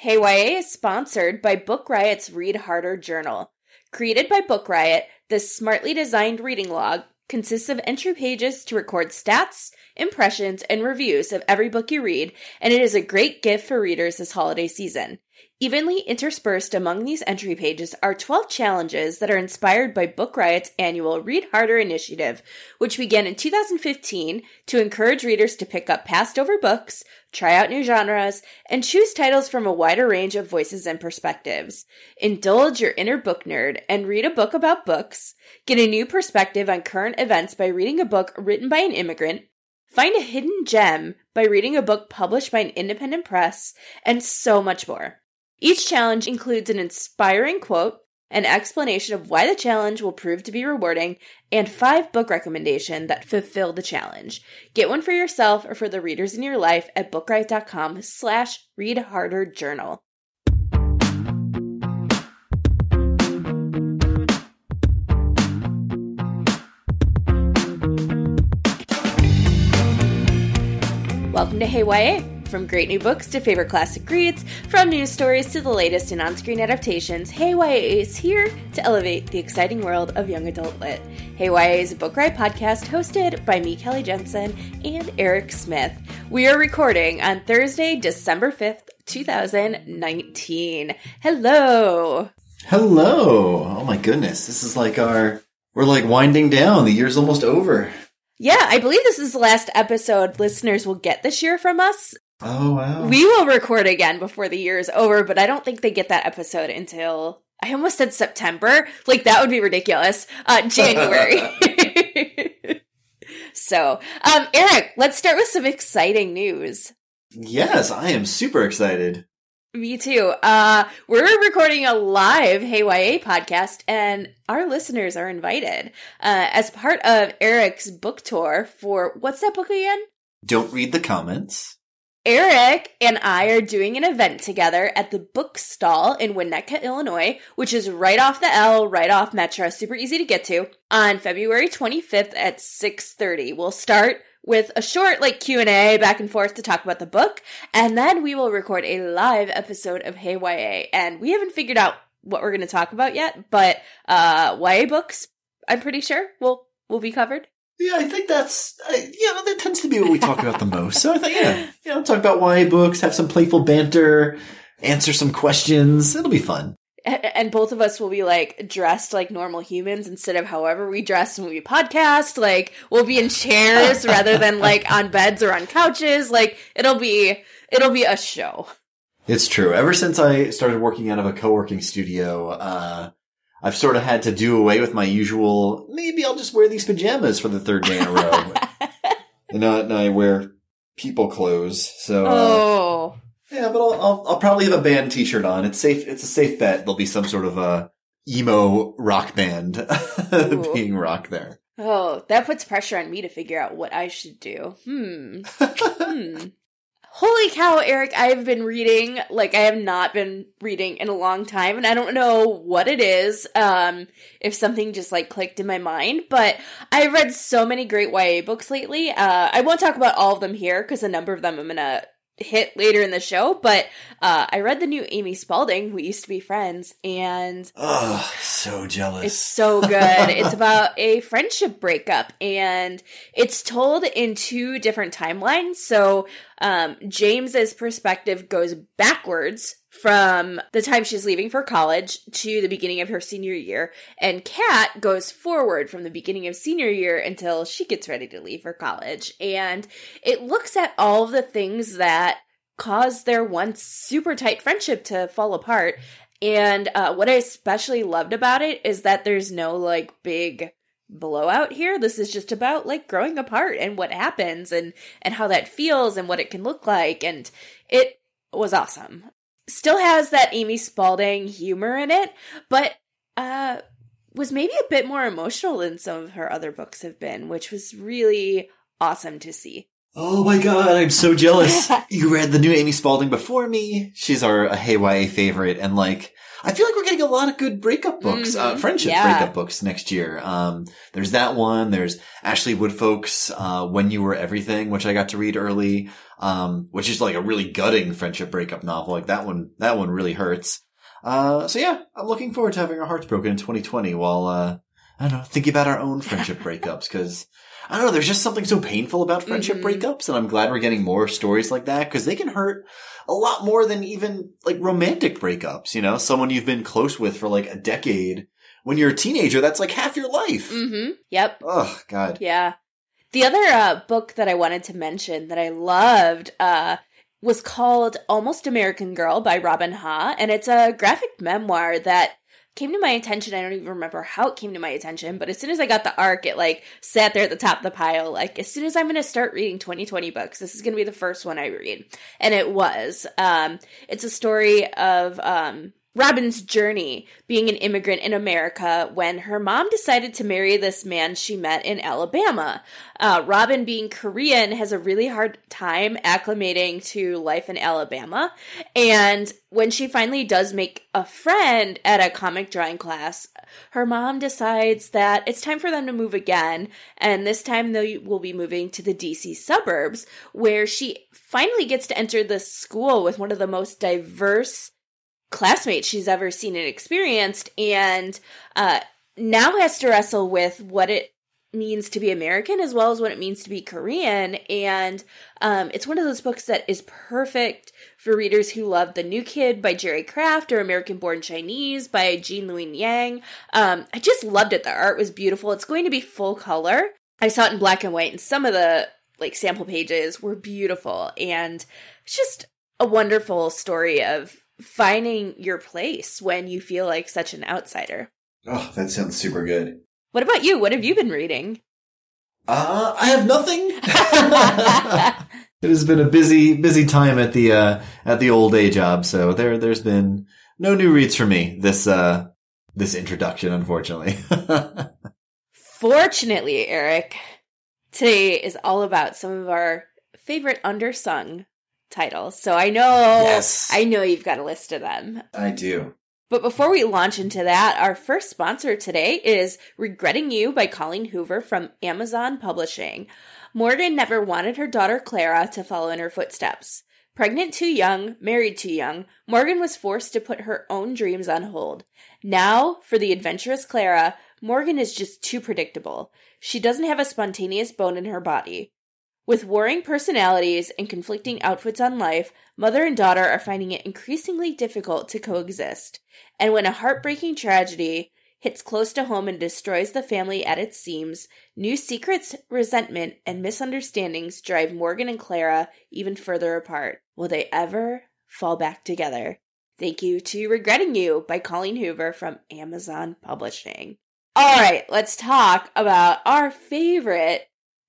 Hey YA is sponsored by Book Riot's Read Harder Journal. Created by Book Riot, this smartly designed reading log consists of entry pages to record stats, impressions, and reviews of every book you read, and it is a great gift for readers this holiday season. Evenly interspersed among these entry pages are 12 challenges that are inspired by Book Riot's annual Read Harder initiative, which began in 2015 to encourage readers to pick up passed over books, try out new genres, and choose titles from a wider range of voices and perspectives. Indulge your inner book nerd and read a book about books, get a new perspective on current events by reading a book written by an immigrant, find a hidden gem by reading a book published by an independent press, and so much more. Each challenge includes an inspiring quote, an explanation of why the challenge will prove to be rewarding, and five book recommendations that fulfill the challenge. Get one for yourself or for the readers in your life at bookriot.com slash read harder journal. Welcome to Hey YA. From great new books to favorite classic reads, from news stories to the latest in on screen adaptations, Hey YA is here to elevate the exciting world of young adult lit. Hey YA is a book riot podcast hosted by me, Kelly Jensen, and Eric Smith. We are recording on Thursday, December 5th, 2019. Hello. Hello. Oh my goodness. This is like our, we're like winding down. The year's almost over. Yeah, I believe this is the last episode listeners will get this year from us. Oh wow. We will record again before the year is over, but I don't think they get that episode until I almost said September. Like that would be ridiculous. Uh January. so, um Eric, let's start with some exciting news. yes, I am super excited. Me too. Uh we're recording a live Hey YA podcast and our listeners are invited uh as part of Eric's book tour for what's that book again? Don't read the comments. Eric and I are doing an event together at the book stall in Winnetka, Illinois, which is right off the L, right off Metro, super easy to get to, on February 25th at 6:30. We'll start with a short like Q&A back and forth to talk about the book, and then we will record a live episode of Hey YA. And we haven't figured out what we're going to talk about yet, but uh YA books, I'm pretty sure will will be covered. Yeah, I think that's I, know that tends to be what we talk about the most. So I think yeah, you know, talk about YA books, have some playful banter, answer some questions. It'll be fun. A- And both of us will be like dressed like normal humans instead of however we dress when we podcast. Like we'll be in chairs rather than like on beds or on couches. Like it'll be it'll be a show. It's true. Ever since I started working out of a co-working studio, uh, I've sort of had to do away with my usual. Maybe I'll just wear these pajamas for the third day in a row, and now, now I wear people clothes. So uh, Oh, yeah, but I'll, I'll I'll probably have a band T-shirt on. It's safe. It's a safe bet. There'll be some sort of a emo rock band being rock there. oh, that puts pressure on me to figure out what I should do. Hmm. hmm. Holy cow, Eric, I've been reading like I have not been reading in a long time and I don't know what it is. Um if something just like clicked in my mind, but I've read so many great YA books lately. Uh I won't talk about all of them here cuz a number of them I'm to hit later in the show, but uh I read the new Amy Spalding, We Used to Be Friends, and Oh, so jealous. it's so good. it's about a friendship breakup and it's told in two different timelines. So, um, James's perspective goes backwards from the time she's leaving for college to the beginning of her senior year, and Kat goes forward from the beginning of senior year until she gets ready to leave for college. And it looks at all of the things that caused their once super tight friendship to fall apart and uh, what I especially loved about it is that there's no like big blowout here. This is just about like growing apart and what happens and and how that feels and what it can look like. And it was awesome. Still has that Amy Spalding humor in it, but uh was maybe a bit more emotional than some of her other books have been, which was really awesome to see. Oh my god, I'm so jealous. you read the new Amy Spalding before me. She's our a Hey YA favorite, and like, I feel like we're getting a lot of good breakup books, uh, Mhm. friendship Yeah. breakup books next year. Um, there's that one. There's Ashley Woodfolk's, uh, When You Were Everything, which I got to read early, um, which is like a really gutting friendship breakup novel. Like that one, that one really hurts. Uh, so yeah, I'm looking forward to having our hearts broken in 2020 while, uh, I don't know, thinking about our own friendship breakups, cause I don't know, there's just something so painful about friendship Mhm. breakups, and I'm glad we're getting more stories like that, cause they can hurt a lot more than even like romantic breakups, you know? Someone you've been close with for like a decade. When you're a teenager, that's like half your life. Mm-hmm. Yep. Oh, God. Yeah. The other uh, book that I wanted to mention that I loved uh, was called Almost American Girl by Robin Ha, and it's a graphic memoir that came to my attention. I don't even remember how it came to my attention, but as soon as I got the arc, it like sat there at the top of the pile. Like as soon as I'm going to start reading 2020 books, this is going to be the first one I read, and it was. Um, it's a story of um, Robin's journey being an immigrant in America when her mom decided to marry this man she met in Alabama. Uh, Robin, being Korean, has a really hard time acclimating to life in Alabama. And when she finally does make a friend at a comic drawing class, her mom decides that it's time for them to move again. And this time they will be moving to the DC suburbs, where she finally gets to enter this school with one of the most diverse classmates she's ever seen and experienced and uh now has to wrestle with what it means to be American as well as what it means to be Korean and um it's one of those books that is perfect for readers who love The New Kid by Jerry Craft or American Born Chinese by Gene Luen Yang. Um I just loved it. The art was beautiful. It's going to be full color. I saw it in black and white and some of the like sample pages were beautiful and it's just a wonderful story of finding your place when you feel like such an outsider. Oh, that sounds super good. What about you? What have you been reading? Uh, I have nothing. it has been a busy, busy time at the, uh, at the old day job. So there, there's been no new reads for me this, uh, this introduction, unfortunately. Fortunately, Eric, today is all about some of our favorite undersung titles. So I know Yes. I know you've got a list of them. I do. But before we launch into that, our first sponsor today is Regretting You by Colleen Hoover from Amazon Publishing. Morgan never wanted her daughter Clara to follow in her footsteps. Pregnant too young, married too young, Morgan was forced to put her own dreams on hold. Now, for the adventurous Clara, Morgan is just too predictable. She doesn't have a spontaneous bone in her body. With warring personalities and conflicting outputs on life, mother and daughter are finding it increasingly difficult to coexist. And when a heartbreaking tragedy hits close to home and destroys the family at its seams, new secrets, resentment, and misunderstandings drive Morgan and Clara even further apart. Will they ever fall back together? Thank you to Regretting You by Colleen Hoover from Amazon Publishing. All right, let's talk about our favorite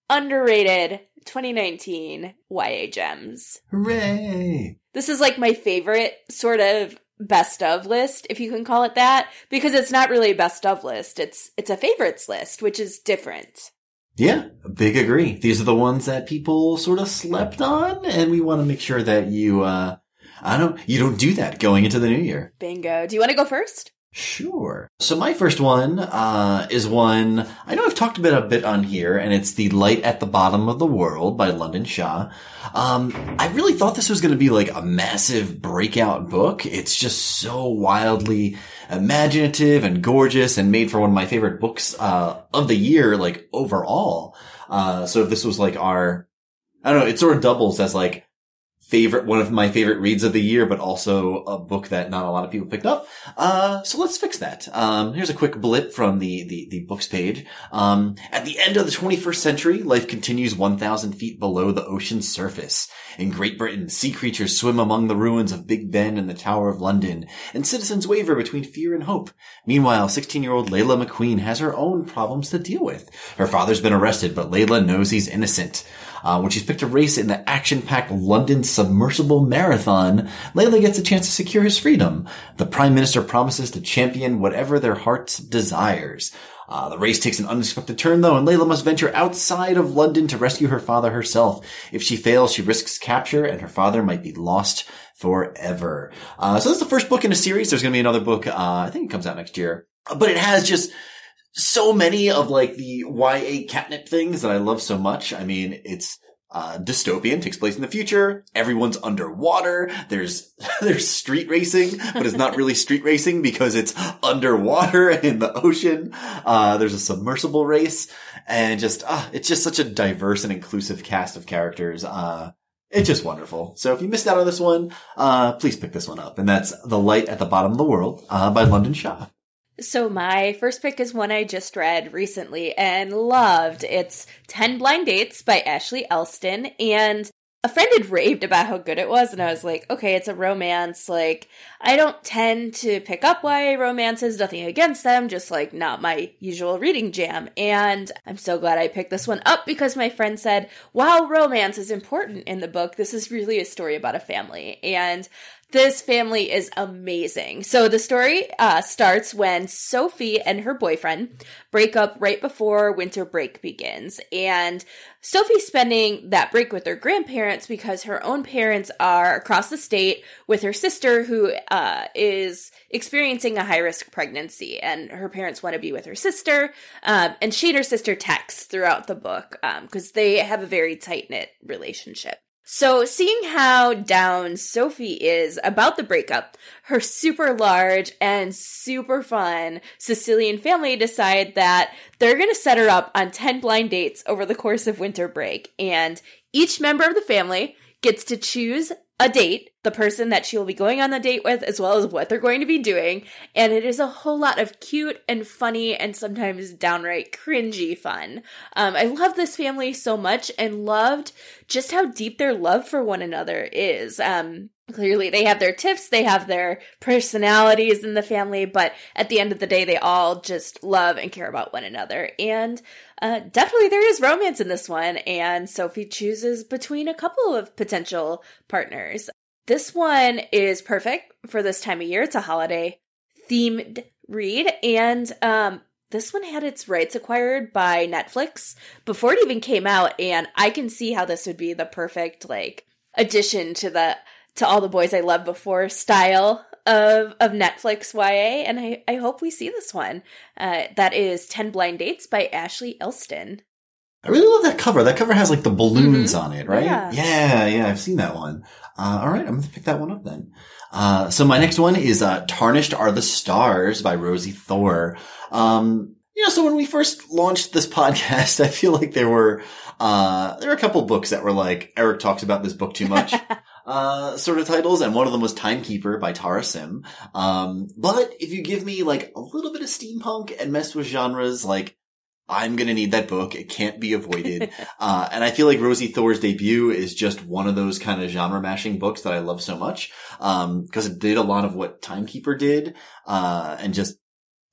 underrated 2019 YA gems. Hooray! This is like my favorite sort of best of list, if you can call it that, because it's not really a best of list. It's it's a favorites list, which is different. Yeah, big agree. These are the ones that people sort of slept on, and we want to make sure that you, uh, I don't, you don't do that going into the new year. Bingo. Do you want to go first? Sure. So my first one uh, is one I know I've talked about a bit on here, and it's "The Light at the Bottom of the World" by London Shah. Um, I really thought this was going to be like a massive breakout book. It's just so wildly imaginative and gorgeous, and made for one of my favorite books uh, of the year, like overall. Uh, so if this was like our, I don't know, it sort of doubles as like favorite, one of my favorite reads of the year, but also a book that not a lot of people picked up. Uh, so let's fix that. Um, here's a quick blip from the, the, the books page. Um, at the end of the 21st century, life continues 1,000 feet below the ocean's surface. In Great Britain, sea creatures swim among the ruins of Big Ben and the Tower of London, and citizens waver between fear and hope. Meanwhile, 16-year-old Layla McQueen has her own problems to deal with. Her father's been arrested, but Layla knows he's innocent. Uh, when she's picked a race in the action-packed London Submersible Marathon, Layla gets a chance to secure his freedom. The Prime Minister promises to champion whatever their hearts desires. Uh, the race takes an unexpected turn though, and Layla must venture outside of London to rescue her father herself. If she fails, she risks capture, and her father might be lost forever. Uh, so that's the first book in a series. There's going to be another book. Uh, I think it comes out next year, but it has just so many of like the YA catnip things that I love so much. I mean, it's uh, dystopian takes place in the future. Everyone's underwater. There's there's street racing, but it's not really street racing because it's underwater in the ocean. Uh, there's a submersible race, and just uh, it's just such a diverse and inclusive cast of characters. Uh, it's just wonderful. So if you missed out on this one, uh, please pick this one up, and that's "The Light at the Bottom of the World" uh, by London Shah. So my first pick is one I just read recently and loved. It's 10 Blind Dates by Ashley Elston and a friend had raved about how good it was and I was like, okay, it's a romance. Like I don't tend to pick up YA romances, nothing against them, just like not my usual reading jam. And I'm so glad I picked this one up because my friend said, while romance is important in the book, this is really a story about a family. And this family is amazing. So the story uh, starts when Sophie and her boyfriend break up right before winter break begins. And Sophie's spending that break with her grandparents because her own parents are across the state with her sister who uh, is experiencing a high risk pregnancy. And her parents want to be with her sister. Um, and she and her sister text throughout the book because um, they have a very tight knit relationship. So, seeing how down Sophie is about the breakup, her super large and super fun Sicilian family decide that they're going to set her up on 10 blind dates over the course of winter break. And each member of the family gets to choose a date, the person that she will be going on the date with, as well as what they're going to be doing. And it is a whole lot of cute and funny and sometimes downright cringy fun. Um, I love this family so much and loved just how deep their love for one another is. Um, clearly they have their tiffs, they have their personalities in the family, but at the end of the day, they all just love and care about one another. And uh, definitely there is romance in this one, and Sophie chooses between a couple of potential partners. This one is perfect for this time of year. It's a holiday themed read, and um, this one had its rights acquired by Netflix before it even came out, and I can see how this would be the perfect like addition to the to all the boys I loved before style of of Netflix YA, and I, I hope we see this one. Uh, that is Ten Blind Dates by Ashley Elston. I really love that cover. That cover has like the balloons Mhm. on it, right? Yeah. yeah, yeah, I've seen that one. Uh, all right, I'm to pick that one up then. Uh, so my next one is uh, Tarnished Are the Stars by Rosie Thor. Um, you know, so when we first launched this podcast, I feel like there were uh, there were a couple books that were like Eric talks about this book too much. Uh, sort of titles, and one of them was Timekeeper by Tara Sim. Um, but if you give me like a little bit of steampunk and mess with genres, like I'm gonna need that book. It can't be avoided. uh, and I feel like Rosie Thor's debut is just one of those kind of genre mashing books that I love so much. Um, cause it did a lot of what Timekeeper did. Uh, and just,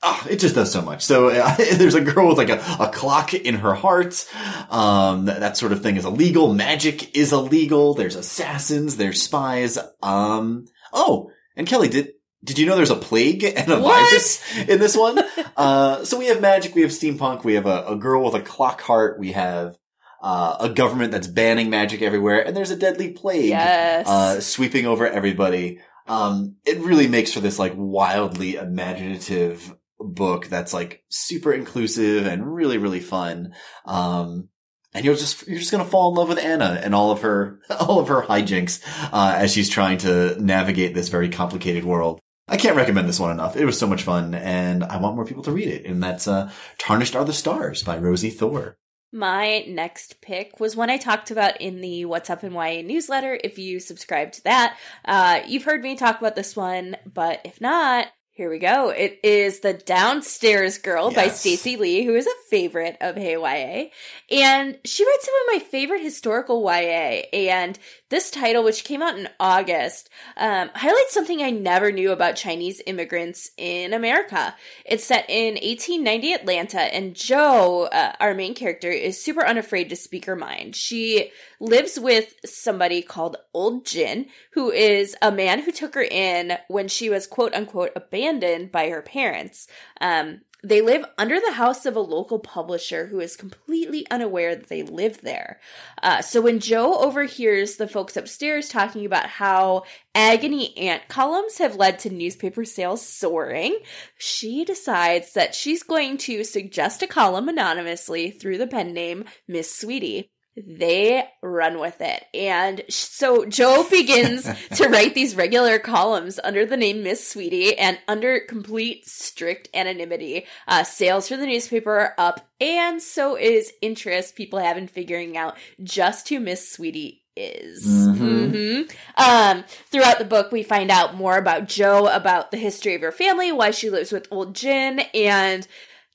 Ah, it just does so much. So uh, there's a girl with like a, a clock in her heart. Um, that, that sort of thing is illegal. Magic is illegal. There's assassins. There's spies. Um, oh, and Kelly, did, did you know there's a plague and a What? virus in this one? uh, so we have magic. We have steampunk. We have a, a girl with a clock heart. We have, uh, a government that's banning magic everywhere. And there's a deadly plague Yes. uh, sweeping over everybody. Um, it really makes for this like wildly imaginative book that's like super inclusive and really, really fun. Um, and you're just, you're just gonna fall in love with Anna and all of her, all of her hijinks, uh, as she's trying to navigate this very complicated world. I can't recommend this one enough. It was so much fun and I want more people to read it. And that's, uh, Tarnished Are the Stars by Rosie Thor. My next pick was one I talked about in the What's Up in YA newsletter. If you subscribe to that, uh, you've heard me talk about this one, but if not, Here we go. It is The Downstairs Girl by Yes. Stacey Lee, who is a favorite of Hey YA. And she writes some of my favorite historical YA. And this title, which came out in August, um, highlights something I never knew about Chinese immigrants in America. It's set in 1890 Atlanta, and Joe, uh, our main character, is super unafraid to speak her mind. She lives with somebody called Old Jin, who is a man who took her in when she was quote unquote abandoned by her parents. Um, they live under the house of a local publisher who is completely unaware that they live there. Uh, so when Joe overhears the folks upstairs talking about how agony aunt columns have led to newspaper sales soaring, she decides that she's going to suggest a column anonymously through the pen name Miss Sweetie they run with it. And so Joe begins to write these regular columns under the name Miss Sweetie and under complete strict anonymity. Uh, sales for the newspaper are up, and so is interest people have in figuring out just who Miss Sweetie is. Mhm. Mhm. Um, throughout the book, we find out more about Joe, about the history of her family, why she lives with old Jin, and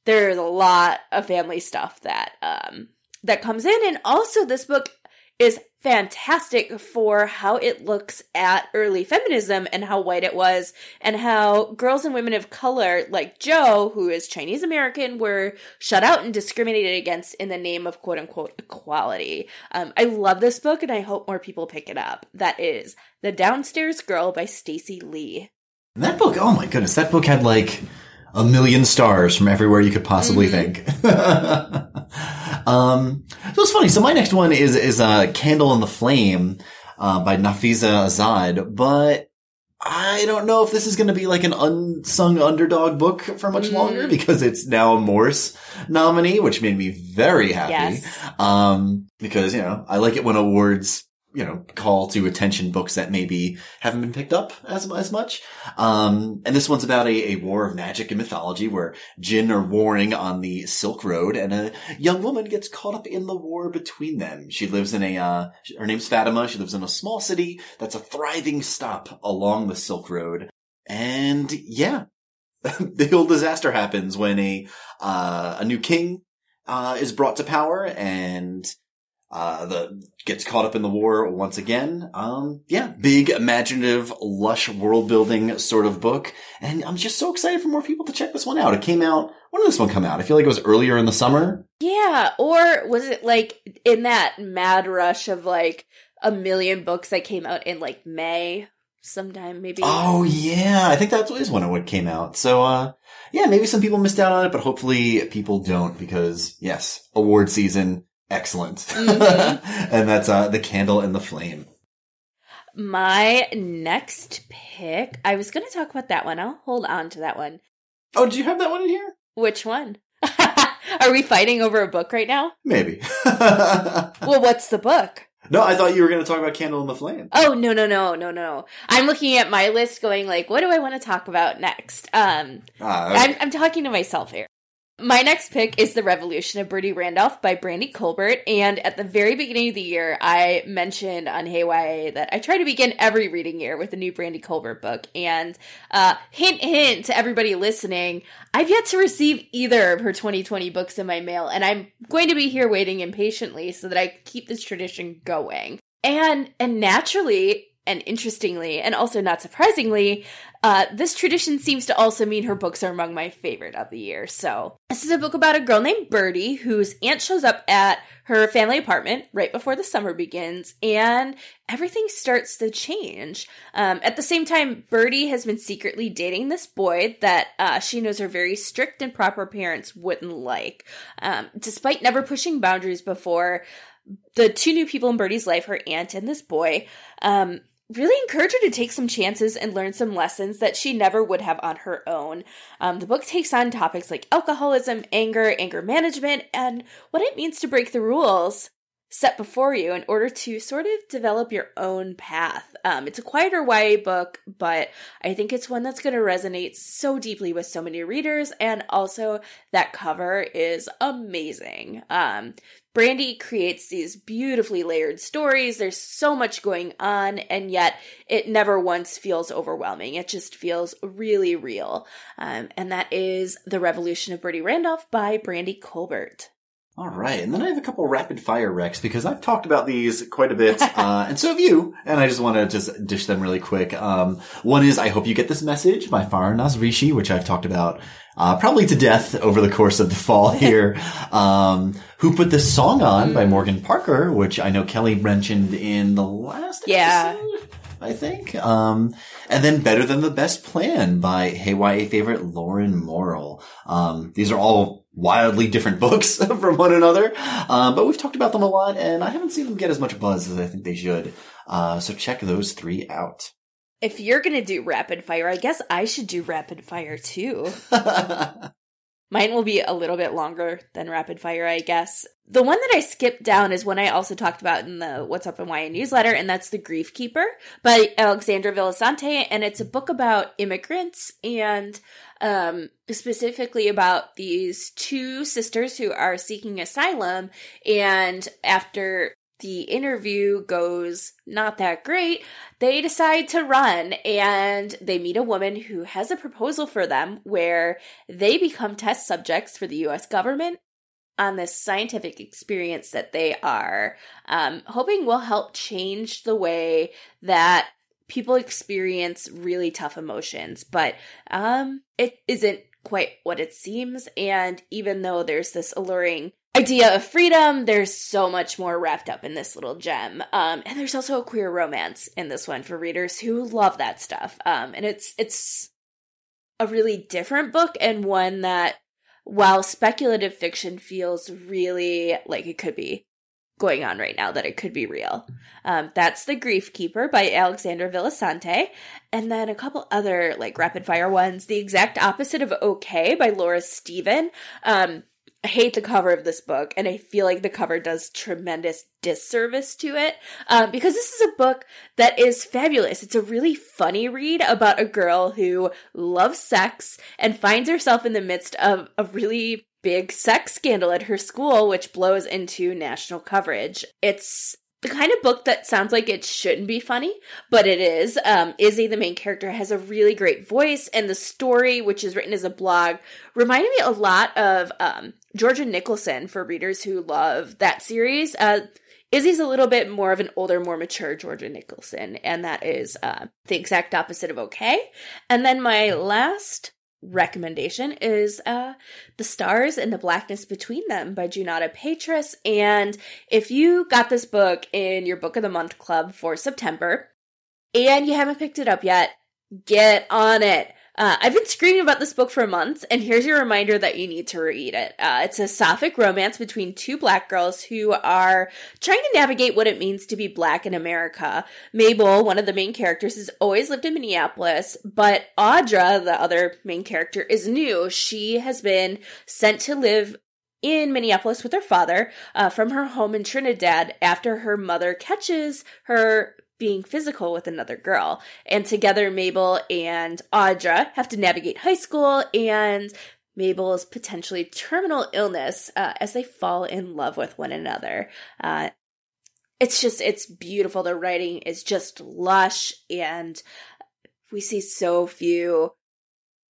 there's a lot of family stuff that um that comes in and also this book is fantastic for how it looks at early feminism and how white it was and how girls and women of color like Joe who is Chinese American were shut out and discriminated against in the name of quote unquote equality. Um, I love this book and I hope more people pick it up. That is The Downstairs Girl by Stacey Lee. And that book, oh my goodness, that book had like a million stars from everywhere you could possibly think. um, so it's funny. So my next one is is uh, "Candle in the Flame" uh, by Nafiza Azad, but I don't know if this is going to be like an unsung underdog book for much Mm. longer because it's now a Morris nominee, which made me very happy. Yes. Um, because you know I like it when awards you know call to attention books that maybe haven't been picked up as as much. Um, and this one's about a, a war of magic and mythology where Jin are warring on the Silk Road, and a young woman gets caught up in the war between them. She lives in a uh, her name's Fatima. She lives in a small city that's a thriving stop along the Silk Road, and yeah. the old disaster happens when a uh, a new king uh, is brought to power and uh, the gets caught up in the war once again. Um, yeah, big, imaginative, lush world building sort of book, and I'm just so excited for more people to check this one out. It came out. When did this one come out? I feel like it was earlier in the summer. Yeah, or was it like in that mad rush of like a million books that came out in like May sometime maybe? Oh yeah, I think that is when it would came out. So uh, yeah, maybe some people missed out on it, but hopefully people don't because yes, award season, excellent, Mhm. and that's uh, the candle and the flame. My next pick, I was going to talk about that one. I'll hold on to that one. Oh, did you have that one in here? Which one? Are we fighting over a book right now? Maybe. Well, what's the book? no, I thought you were going to talk about Candle in the Flame. Oh, no, no, no, no, no. I'm looking at my list going like, what do I want to talk about next? Um, Ah, I'm, I'm talking to myself here. My next pick is The Revolution of Birdie Randolph by Brandy Colbert. And at the very beginning of the year, I mentioned on Hey YA that I try to begin every reading year with a new Brandy Colbert book. And uh, hint, hint to everybody listening, I've yet to receive either of her 2020 books in my mail. And I'm going to be here waiting impatiently so that I keep this tradition going. And and naturally and interestingly, and also not surprisingly, uh, this tradition seems to also mean her books are among my favorite of the year. So, this is a book about a girl named Birdie whose aunt shows up at her family apartment right before the summer begins, and everything starts to change. Um, at the same time, Birdie has been secretly dating this boy that uh, she knows her very strict and proper parents wouldn't like. Um, despite never pushing boundaries before, the two new people in Birdie's life, her aunt and this boy, um, really encourage her to take some chances and learn some lessons that she never would have on her own. Um, the book takes on topics like alcoholism, anger, anger management, and what it means to break the rules set before you in order to sort of develop your own path. Um, it's a quieter YA book, but I think it's one that's going to resonate so deeply with so many readers, and also that cover is amazing. Um, Brandy creates these beautifully layered stories. There's so much going on, and yet it never once feels overwhelming. It just feels really real. Um, and that is The Revolution of Birdie Randolph by Brandy Colbert. All right, and then I have a couple rapid fire recs because I've talked about these quite a bit, uh, and so have you. And I just want to just dish them really quick. Um, one is "I hope you get this message" by Farah Rishi, which I've talked about uh, probably to death over the course of the fall here. um, "Who Put This Song On" by Morgan Parker, which I know Kelly mentioned in the last Yeah. episode. I think. Um, and then Better Than the Best Plan by Hey YA favorite Lauren Morrill. Um, these are all wildly different books from one another. Um, but we've talked about them a lot and I haven't seen them get as much buzz as I think they should. Uh, so check those three out. If you're gonna do rapid fire, I guess I should do rapid fire too. Mine will be a little bit longer than rapid fire, I guess. The one that I skipped down is one I also talked about in the What's Up in YA newsletter, and that's The Grief Keeper by Alexandra Villasante. And it's a book about immigrants and um, specifically about these two sisters who are seeking asylum. And after the interview goes not that great, they decide to run and they meet a woman who has a proposal for them where they become test subjects for the US government on this scientific experience that they are um, hoping will help change the way that people experience really tough emotions. But um, it isn't quite what it seems. And even though there's this alluring idea of freedom, there's so much more wrapped up in this little gem. Um, and there's also a queer romance in this one for readers who love that stuff. Um, and it's it's a really different book and one that, while speculative fiction feels really like it could be going on right now, that it could be real. Um, that's The Grief Keeper by Alexandra Villasante. And then a couple other like rapid fire ones. The Exact Opposite of Okay by Laura Steven. Um, I hate the cover of this book, and I feel like the cover does tremendous disservice to it um, because this is a book that is fabulous. It's a really funny read about a girl who loves sex and finds herself in the midst of a really big sex scandal at her school, which blows into national coverage. It's the kind of book that sounds like it shouldn't be funny, but it is. Um, Izzy, the main character, has a really great voice, and the story, which is written as a blog, reminded me a lot of um, Georgia Nicholson for readers who love that series. Uh, Izzy's a little bit more of an older, more mature Georgia Nicholson, and that is uh, the exact opposite of okay. And then my last recommendation is uh The Stars and the Blackness Between Them by Junauda Petrus. And if you got this book in your book of the month club for September and you haven't picked it up yet, get on it. Uh, I've been screaming about this book for months, and here's your reminder that you need to read it. Uh, it's a sapphic romance between two black girls who are trying to navigate what it means to be black in America. Mabel, one of the main characters, has always lived in Minneapolis, but Audra, the other main character, is new. She has been sent to live in Minneapolis with her father uh, from her home in Trinidad after her mother catches her being physical with another girl. And together, Mabel and Audra have to navigate high school and Mabel's potentially terminal illness uh, as they fall in love with one another. Uh, it's just, it's beautiful. The writing is just lush, and we see so few,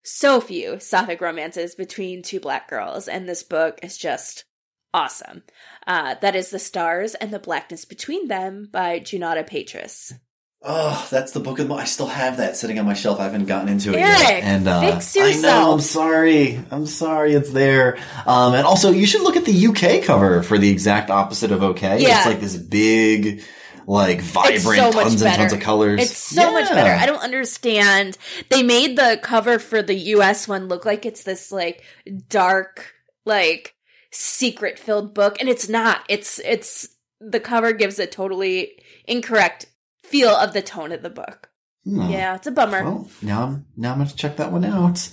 so few sapphic romances between two black girls, and this book is just awesome. Uh, that is The Stars and the Blackness Between Them by Junauda Petrus. Oh, that's the book of the month. I still have that sitting on my shelf. I haven't gotten into it Eric, yet. And uh, fix I know. yourself. I'm sorry. I'm sorry. It's there. Um, and also, you should look at the UK cover for the exact opposite of OK. Yeah. It's like this big, like vibrant, so tons and tons of colors. It's so much better. I don't understand. They made the cover for the US one look like it's this like dark, like secret filled book and it's not. It's it's the cover gives a totally incorrect feel of the tone of the book. Hmm. Yeah, it's a bummer. Well, now I'm now I'm going to check that one out.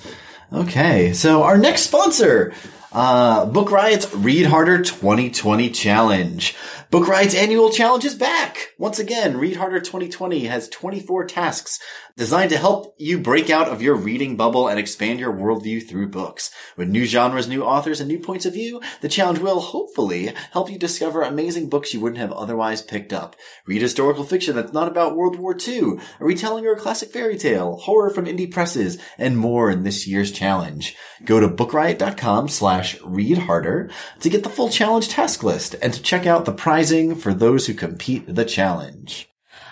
Okay, so our next sponsor Uh, Book Riot's Read Harder 2020 Challenge. Book Riot's annual challenge is back. Once again, Read Harder 2020 has 24 tasks designed to help you break out of your reading bubble and expand your worldview through books. With new genres, new authors, and new points of view, the challenge will hopefully help you discover amazing books you wouldn't have otherwise picked up. Read historical fiction that's not about World War II, a retelling or a classic fairy tale, horror from indie presses, and more in this year's challenge. Go to bookriot.com slash read harder to get the full challenge task list and to check out the prizing for those who compete the challenge.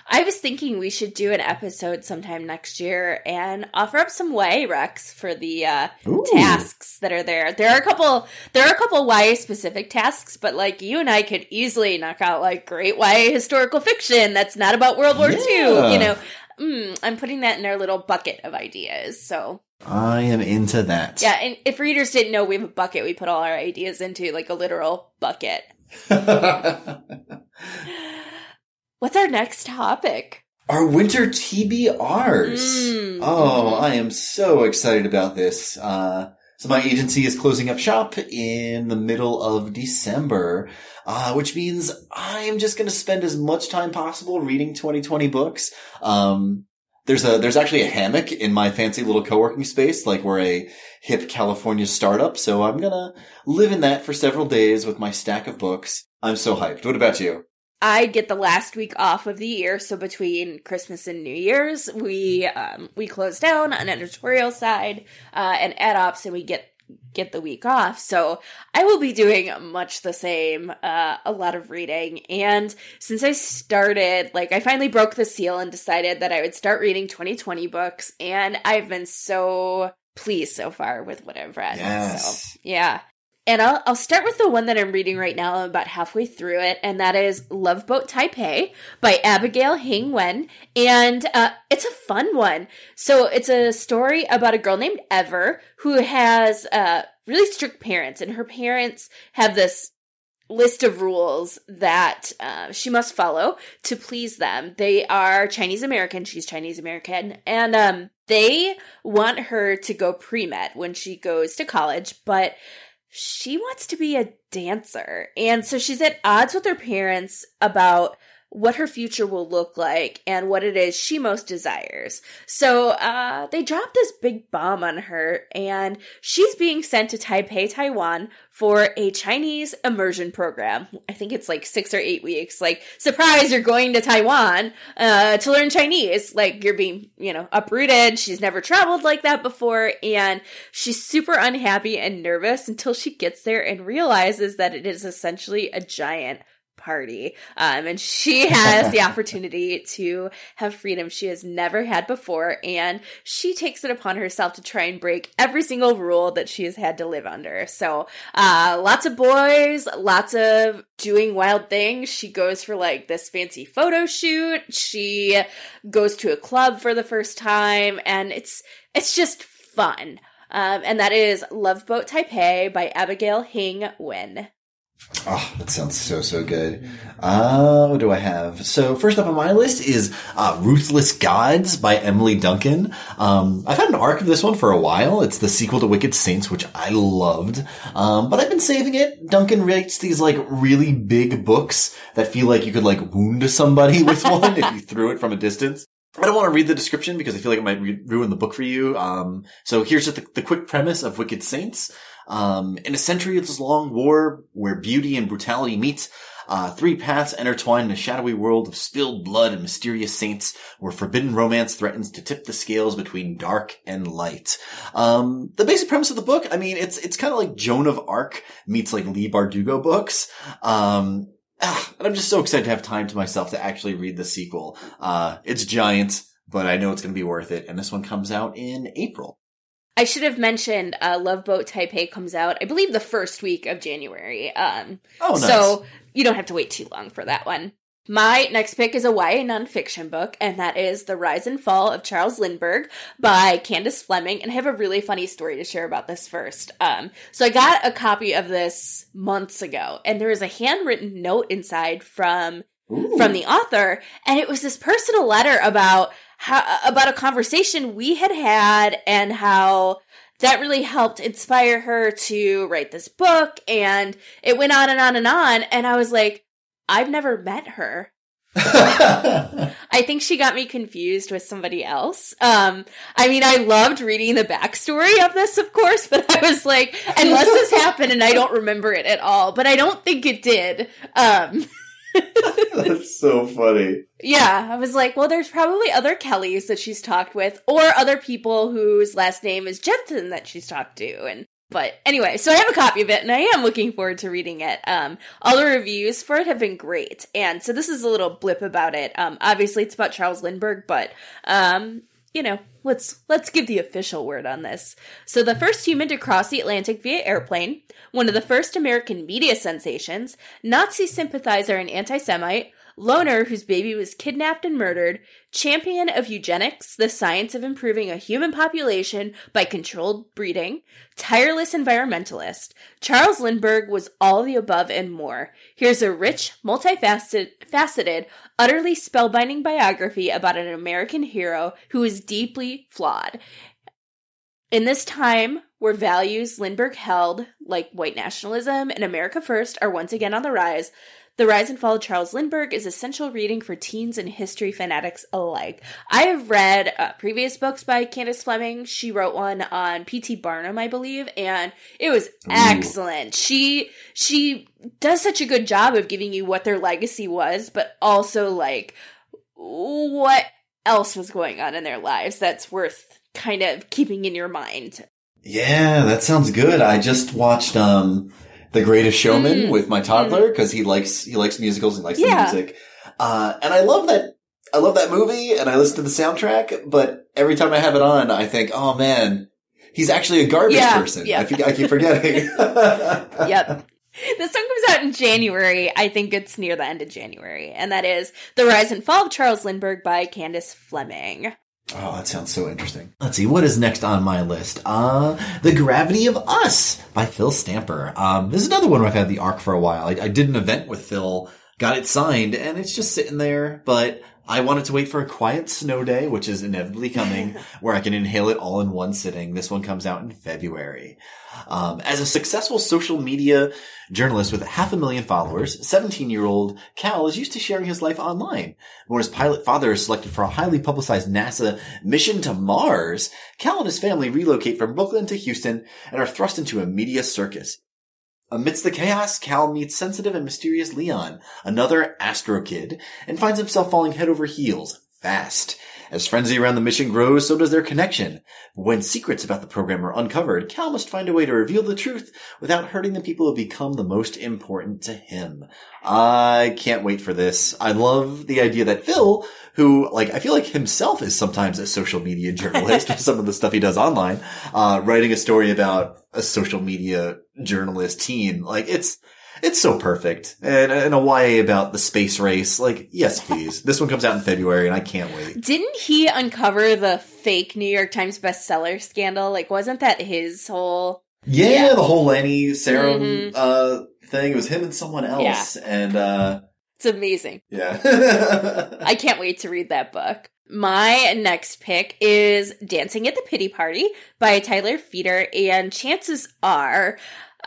I was thinking we should do an episode sometime next year and offer up some YA recs for the uh, tasks that are there. There are a couple. There are a couple YA specific tasks, but like you and I could easily knock out like great YA historical fiction that's not about World War Yeah. II. You know, mm, I'm putting that in our little bucket of ideas. So I am into that. yeah, and if readers didn't know, we have a bucket we put all our ideas into, like a literal bucket. What's our next topic? Our winter TBRs. Mm. Oh, I am so excited about this. Uh, so my agency is closing up shop in the middle of December, uh, which means I am just going to spend as much time possible reading 2020 books. Um, there's a, there's actually a hammock in my fancy little co-working space, like we're a hip California startup. So I'm to live in that for several days with my stack of books. I'm so hyped. What about you? I get the last week off of the year, so between Christmas and New Year's, we um, we close down on editorial side uh, and ad ops, and we get get the week off. So I will be doing much the same, uh, a lot of reading. And since I started, like, I finally broke the seal and decided that I would start reading 2020 books, and I've been so pleased so far with what I've read. Yes. So, yeah. And I'll, I'll start with the one that I'm reading right now. I'm about halfway through it, and that is Love Boat Taipei by Abigail Hing Wen. And uh, it's a fun one. So it's a story about a girl named Ever who has uh, really strict parents, and her parents have this list of rules that uh, she must follow to please them. They are Chinese American. She's Chinese American. And um, they want her to go pre med when she goes to college, but she wants to be a dancer. And so she's at odds with her parents about what her future will look like and what it is she most desires. So uh, they drop this big bomb on her, and she's being sent to Taipei, Taiwan for a Chinese immersion program. I think it's like six or eight weeks. Like, surprise, you're going to Taiwan uh, to learn Chinese. Like, you're being, you know, uprooted. She's never traveled like that before, and she's super unhappy and nervous until she gets there and realizes that it is essentially a giant party. Um, and she has the opportunity to have freedom she has never had before. And she takes it upon herself to try and break every single rule that she has had to live under. So, uh, lots of boys, lots of doing wild things. She goes for like this fancy photo shoot. She goes to a club for the first time and it's, it's just fun. Um, and that is Love Boat Taipei by Abigail Hing Wen. Oh, that sounds so, so good. Uh, what do I have? So first up on my list is, uh, Ruthless Gods by Emily Duncan. Um, I've had an arc of this one for a while. It's the sequel to Wicked Saints, which I loved. Um, but I've been saving it. Duncan writes these like really big books that feel like you could like wound somebody with one if you threw it from a distance. I don't want to read the description because I feel like it might re- ruin the book for you. Um, so here's just the, the quick premise of Wicked Saints. Um, in a centuries-long war where beauty and brutality meet, uh, three paths intertwine in a shadowy world of spilled blood and mysterious saints where forbidden romance threatens to tip the scales between dark and light. Um, the basic premise of the book, I mean, it's, it's kind of like Joan of Arc meets like Leigh Bardugo books. Um, ah, and I'm just so excited to have time to myself to actually read the sequel. Uh, it's giant, but I know it's going to be worth it. And this one comes out in April. I should have mentioned uh, Love Boat Taipei comes out, I believe, the first week of January. Um, Oh, nice. So you don't have to wait too long for that one. My next pick is a YA nonfiction book, and that is The Rise and Fall of Charles Lindbergh by Candace Fleming. And I have a really funny story to share about this first. Um, so I got a copy of this months ago, and there was a handwritten note inside from Ooh. from the author, and it was this personal letter about how about a conversation we had had and how that really helped inspire her to write this book. And it went on and on and on. And I was like, I've never met her. I think she got me confused with somebody else. Um, I mean, I loved reading the backstory of this, of course, but I was like, unless this happened and I don't remember it at all, but I don't think it did. Um, That's so funny. yeah, I was like, well, there's probably other Kellys that she's talked with, or other people whose last name is Jensen that she's talked to, and but anyway, so I have a copy of it and I am looking forward to reading it. Um, all the reviews for it have been great. And so this is a little blip about it. Um, obviously it's about Charles Lindbergh, but, um, you know, let's, let's give the official word on this. So the first human to cross the Atlantic via airplane, one of the first American media sensations, Nazi sympathizer and anti-Semite, loner whose baby was kidnapped and murdered, champion of eugenics, the science of improving a human population by controlled breeding, tireless environmentalist, Charles Lindbergh was all the above and more. Here's a rich, multifaceted, faceted, utterly spellbinding biography about an American hero who is deeply flawed. In this time where values Lindbergh held, like white nationalism and America First, are once again on the rise, the Rise and Fall of Charles Lindbergh is essential reading for teens and history fanatics alike. I have read uh, previous books by Candace Fleming. She wrote one on P.T. Barnum, I believe, and it was excellent. She she does such a good job of giving you what their legacy was, but also like what else was going on in their lives that's worth kind of keeping in your mind. Yeah, that sounds good. I just watched um The Greatest Showman Mm. with my toddler because he likes he likes musicals and likes Yeah. the music. Uh and I love that I love that movie and I listen to the soundtrack, but every time I have it on, I think, "Oh man, he's actually a garbage Yeah, person." yeah. I, I keep forgetting. yep. This song comes out in January. I think it's near the end of January. And that is The Rise and Fall of Charles Lindbergh by Candace Fleming. Oh, that sounds so interesting. Let's see, what is next on my list? Uh, The Gravity of Us by Phil Stamper. Um, this is another one where I've had the arc for a while. I, I did an event with Phil, got it signed, and it's just sitting there, but I wanted to wait for a quiet snow day, which is inevitably coming, where I can inhale it all in one sitting. This one comes out in February. Um, as a successful social media journalist with half a million followers, 17 year old Cal is used to sharing his life online. When his pilot father is selected for a highly publicized NASA mission to Mars, Cal and his family relocate from Brooklyn to Houston and are thrust into a media circus. Amidst the chaos, Cal meets sensitive and mysterious Leon, another Astro Kid, and finds himself falling head over heels, fast. As frenzy around the mission grows, so does their connection. When secrets about the program are uncovered, Cal must find a way to reveal the truth without hurting the people who become the most important to him. I can't wait for this. I love the idea that Phil, who, like, I feel like himself is sometimes a social media journalist with some of the stuff he does online, uh, writing a story about a social media journalist teen. Like, it's, it's so perfect. And, and a YA about the space race. Like, yes, please. this one comes out in February and I can't wait. Didn't he uncover the fake New York Times bestseller scandal? Like, wasn't that his whole. Yeah, Yeah. the whole Lani Sarem, Mhm. uh, thing. It was him and someone else. And, uh, It's amazing. yeah. I can't wait to read that book. My next pick is Dancing at the Pity Party by Tyler Feder, and chances are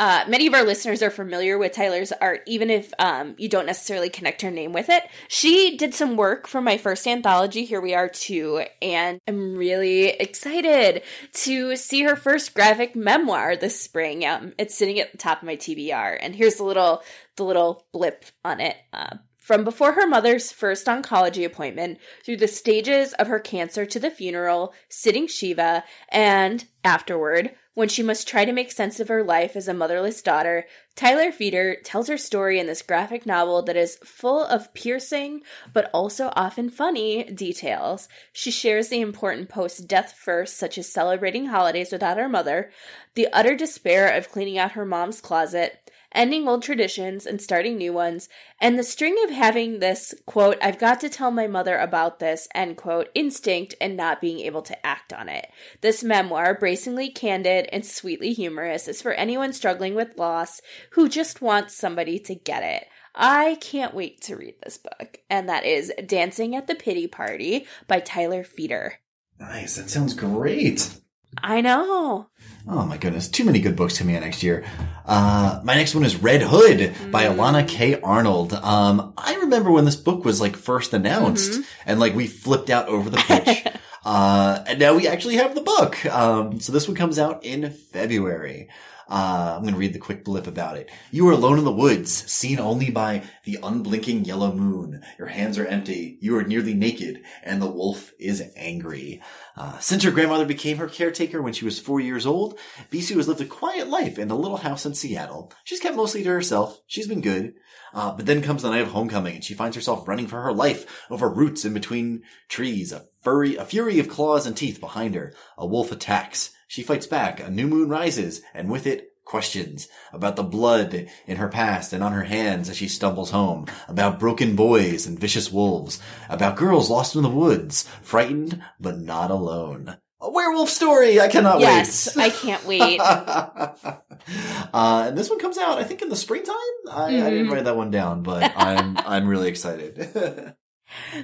uh, many of our listeners are familiar with Tyler's art, even if um, you don't necessarily connect her name with it. She did some work for my first anthology, Here We Are Too, and I'm really excited to see her first graphic memoir this spring. Um, it's sitting at the top of my TBR, and here's the little the little blip on it. Uh, from before her mother's first oncology appointment, through the stages of her cancer to the funeral, sitting Shiva, and afterward, when she must try to make sense of her life as a motherless daughter, Tyler Feder tells her story in this graphic novel that is full of piercing, but also often funny, details. She shares the important post death first, such as celebrating holidays without her mother, the utter despair of cleaning out her mom's closet, ending old traditions and starting new ones, and the string of having this, quote, I've got to tell my mother about this, end quote, instinct and not being able to act on it. This memoir, bracingly candid and sweetly humorous, is for anyone struggling with loss who just wants somebody to get it. I can't wait to read this book, and that is Dancing at the Pity Party by Tyler Feder. nice. That sounds great. I know. Oh my goodness, too many good books coming out next year. Uh, my next one is Red Hood by Mm. Elana K. Arnold. Um, I remember when this book was like first announced Mm-hmm. and like we flipped out over the pitch. uh, and now we actually have the book. Um, so this one comes out in February. Uh, I'm going to read the quick blip about it. You are alone in the woods, seen only by the unblinking yellow moon. Your hands are empty. You are nearly naked, and the wolf is angry. Uh, since her grandmother became her caretaker when she was four years old, Bisou has lived a quiet life in a little house in Seattle. She's kept mostly to herself. She's been good. Uh, but then comes the night of homecoming, and she finds herself running for her life over roots in between trees. A furry, a fury of claws and teeth behind her. A wolf attacks. She fights back. A new moon rises, and with it, questions about the blood in her past and on her hands as she stumbles home, about broken boys and vicious wolves, about girls lost in the woods, frightened but not alone. A werewolf story! I cannot yes, wait. Yes, I can't wait. uh, and this one comes out, I think, in the springtime. I, I didn't Mhm. write that one down, but I'm I'm really excited.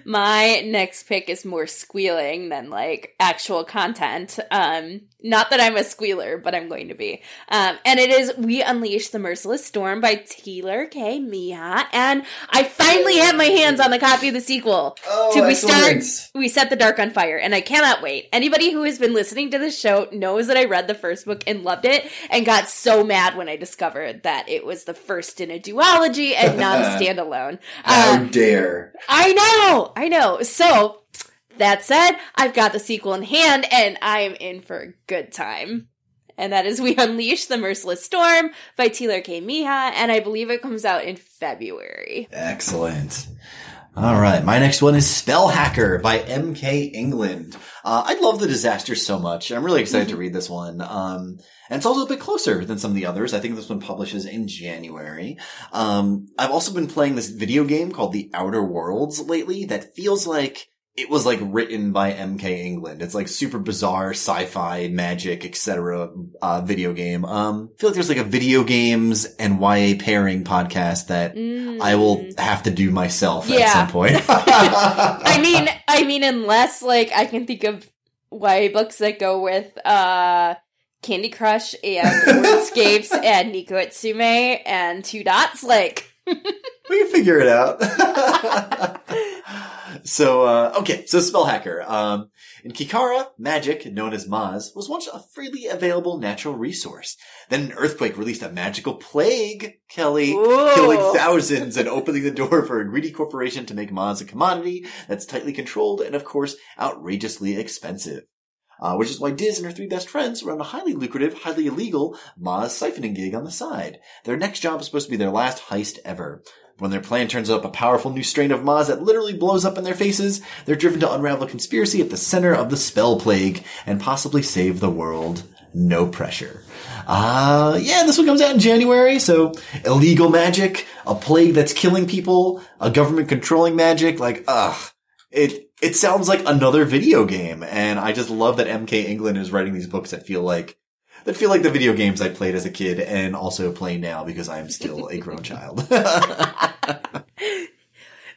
My next pick is more squealing than like actual content. Um, not that I'm a squealer, but I'm going to be. Um, and it is We Unleash the Merciless Storm by Tehlor Kay Mejia. And I finally have my hands on the copy of the sequel. oh, to we start we set the dark on fire and i cannot wait anybody who has been listening to this show knows that i read the first book and loved it and got so mad when i discovered that it was the first in a duology and not a standalone How um, dare! i know i know so that said i've got the sequel in hand and i am in for a good time and that is We Unleash the Merciless Storm by Tehlor Kay Mejia, and I believe it comes out in February. Excellent. All right, my next one is Spell Hacker by M.K. England. Uh, I love the disaster so much. I'm really excited to read this one. Um, and it's also a bit closer than some of the others. I think this one publishes in January. Um, I've also been playing this video game called The Outer Worlds lately that feels like it was like written by MK England. It's like super bizarre sci-fi, magic, etc. Uh, video game. Um, I feel like there's like a video games and YA pairing podcast that I will Mm. have to do myself Yeah. at some point. I mean, I mean, unless like I can think of YA books that go with uh Candy Crush and Wordscapes and Neko Atsume and Two Dots, like we can figure it out. so, uh, okay, so Spell Hacker. Um, in Kirkarta, magic, known as Maz, was once a freely available natural resource. Then an earthquake released a magical plague, Kelly, Ooh. killing thousands and opening the door for a greedy corporation to make Maz a commodity that's tightly controlled and, of course, outrageously expensive. Uh, which is why Diz and her three best friends run a highly lucrative, highly illegal Maz siphoning gig on the side. Their next job is supposed to be their last heist ever. When their plan turns up a powerful new strain of Maz that literally blows up in their faces, they're driven to unravel a conspiracy at the center of the spell plague and possibly save the world. No pressure. Uh, yeah, this one comes out in January, so illegal magic, a plague that's killing people, a government controlling magic, like, ugh. It, it sounds like another video game, and I just love that MK England is writing these books that feel like, that feel like the video games I played as a kid and also play now because I am still a grown child.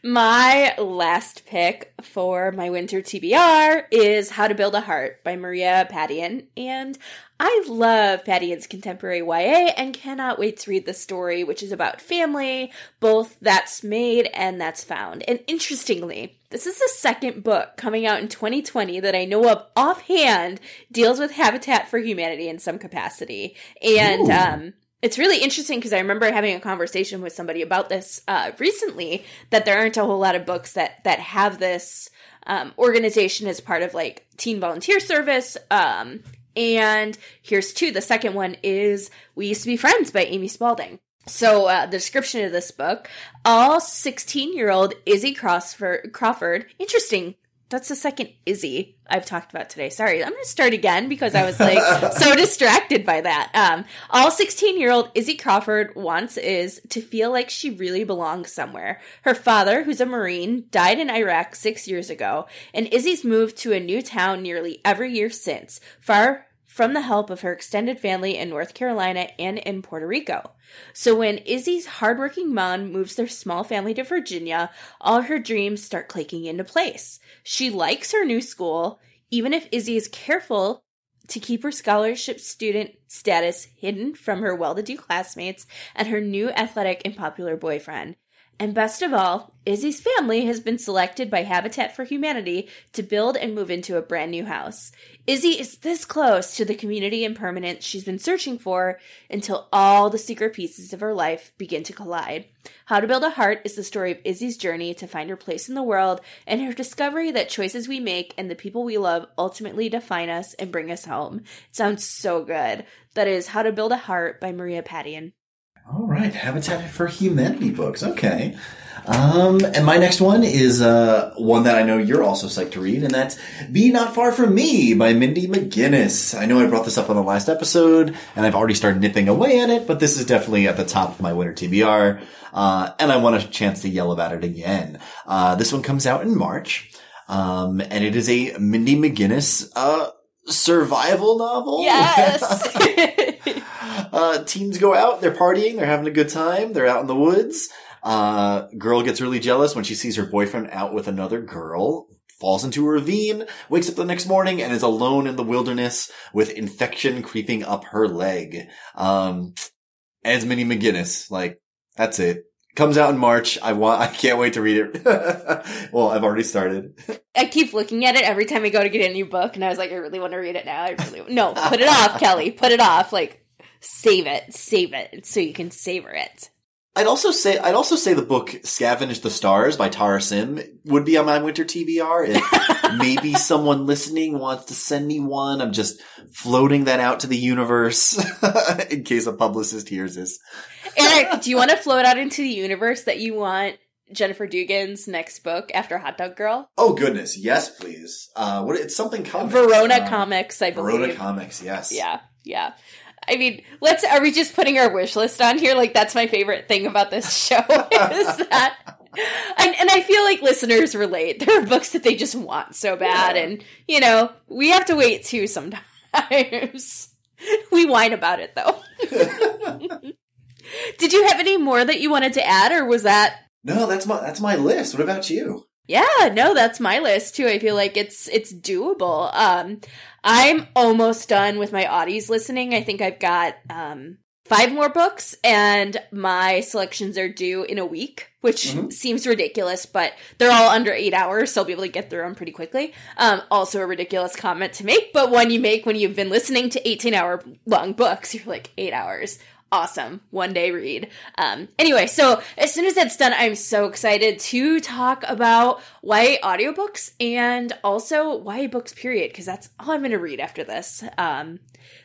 my last pick for my winter TBR is How to Build a Heart by Maria Padian. And I love Padian's contemporary YA and cannot wait to read the story, which is about family, both that's made and that's found. And interestingly, this is the second book coming out in 2020 that I know of offhand deals with Habitat for Humanity in some capacity. And, Ooh. um, it's really interesting because I remember having a conversation with somebody about this uh, recently. That there aren't a whole lot of books that that have this um, organization as part of like teen volunteer service. Um, and here's two. The second one is "We Used to Be Friends" by Amy Spalding. So uh, the description of this book: all 16 year old Izzy Crawford, Crawford. Interesting. That's the second Izzy I've talked about today. Sorry, I'm going to start again because I was like so distracted by that. Um, all 16 year old Izzy Crawford wants is to feel like she really belongs somewhere. Her father, who's a Marine, died in Iraq six years ago, and Izzy's moved to a new town nearly every year since, far from the help of her extended family in North Carolina and in Puerto Rico. So when Izzy's hardworking mom moves their small family to Virginia, all her dreams start clicking into place. She likes her new school, even if Izzy is careful to keep her scholarship student status hidden from her well to do classmates and her new athletic and popular boyfriend. And best of all, Izzy's family has been selected by Habitat for Humanity to build and move into a brand new house. Izzy is this close to the community and permanence she's been searching for until all the secret pieces of her life begin to collide. How to Build a Heart is the story of Izzy's journey to find her place in the world and her discovery that choices we make and the people we love ultimately define us and bring us home. It sounds so good. That is How to Build a Heart by Maria Padian. All right, Habitat for Humanity books. Okay. Um, and my next one is uh, one that I know you're also psyched to read, and that's Be Not Far From Me by Mindy McGinnis. I know I brought this up on the last episode, and I've already started nipping away at it, but this is definitely at the top of my winter TBR, uh, and I want a chance to yell about it again. Uh, this one comes out in March, um, and it is a Mindy McGinnis, uh, survival novel. Yes. uh, teens go out, they're partying, they're having a good time, they're out in the woods. Uh, girl gets really jealous when she sees her boyfriend out with another girl, falls into a ravine, wakes up the next morning, and is alone in the wilderness with infection creeping up her leg. Um, as Mindy McGinnis, like, that's it. Comes out in March. I want, I can't wait to read it. well, I've already started. I keep looking at it every time I go to get a new book, and I was like, I really want to read it now. I really no, put it off, Kelly. Put it off. Like, save it, save it, so you can savor it. I'd also say I'd also say the book "Scavenge the Stars" by Tara Sim would be on my winter TBR. If maybe someone listening wants to send me one, I'm just floating that out to the universe in case a publicist hears this. Eric, do you want to float out into the universe that you want Jennifer Dugan's next book after Hot Dog Girl? Oh goodness, yes, please. Uh, what it's something comics. Verona Um, Comics, I believe. Verona Comics, yes. Yeah, yeah. I mean, let's. Are we just putting our wish list on here? Like that's my favorite thing about this show is that, and, and I feel like listeners relate. There are books that they just want so bad, Yeah. and you know we have to wait too sometimes. we whine about it though. Did you have any more that you wanted to add, or was that No, that's my that's my list. What about you? Yeah, no, that's my list too. I feel like it's it's doable. Um I'm almost done with my Audie's listening. I think I've got um five more books and my selections are due in a week, which Mhm. seems ridiculous, but they're all under 8 hours, so I'll be able to get through them pretty quickly. Um also a ridiculous comment to make, but one you make when you've been listening to 18 hour long books, you're like 8 hours awesome one day read. Um anyway so as soon as that's done i'm so excited to talk about why audiobooks and also why books period because that's all i'm going to read after this. Um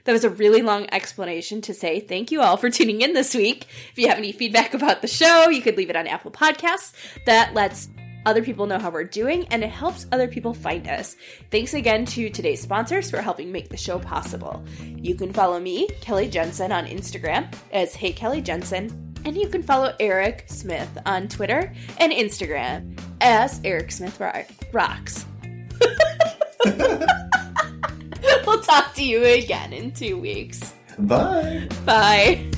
that was a really long explanation to say thank you all for tuning in this week. If you have any feedback about the show you could leave it on apple podcasts. That lets other people know how we're doing and it helps other people find us. Thanks again to today's sponsors for helping make the show possible. You can follow me, Kelly Jensen, on Instagram as Hey Kelly Jensen, and you can follow Eric Smith on Twitter and Instagram as Eric Smith Ro- Rocks. we'll talk to you again in two weeks. Bye. Bye.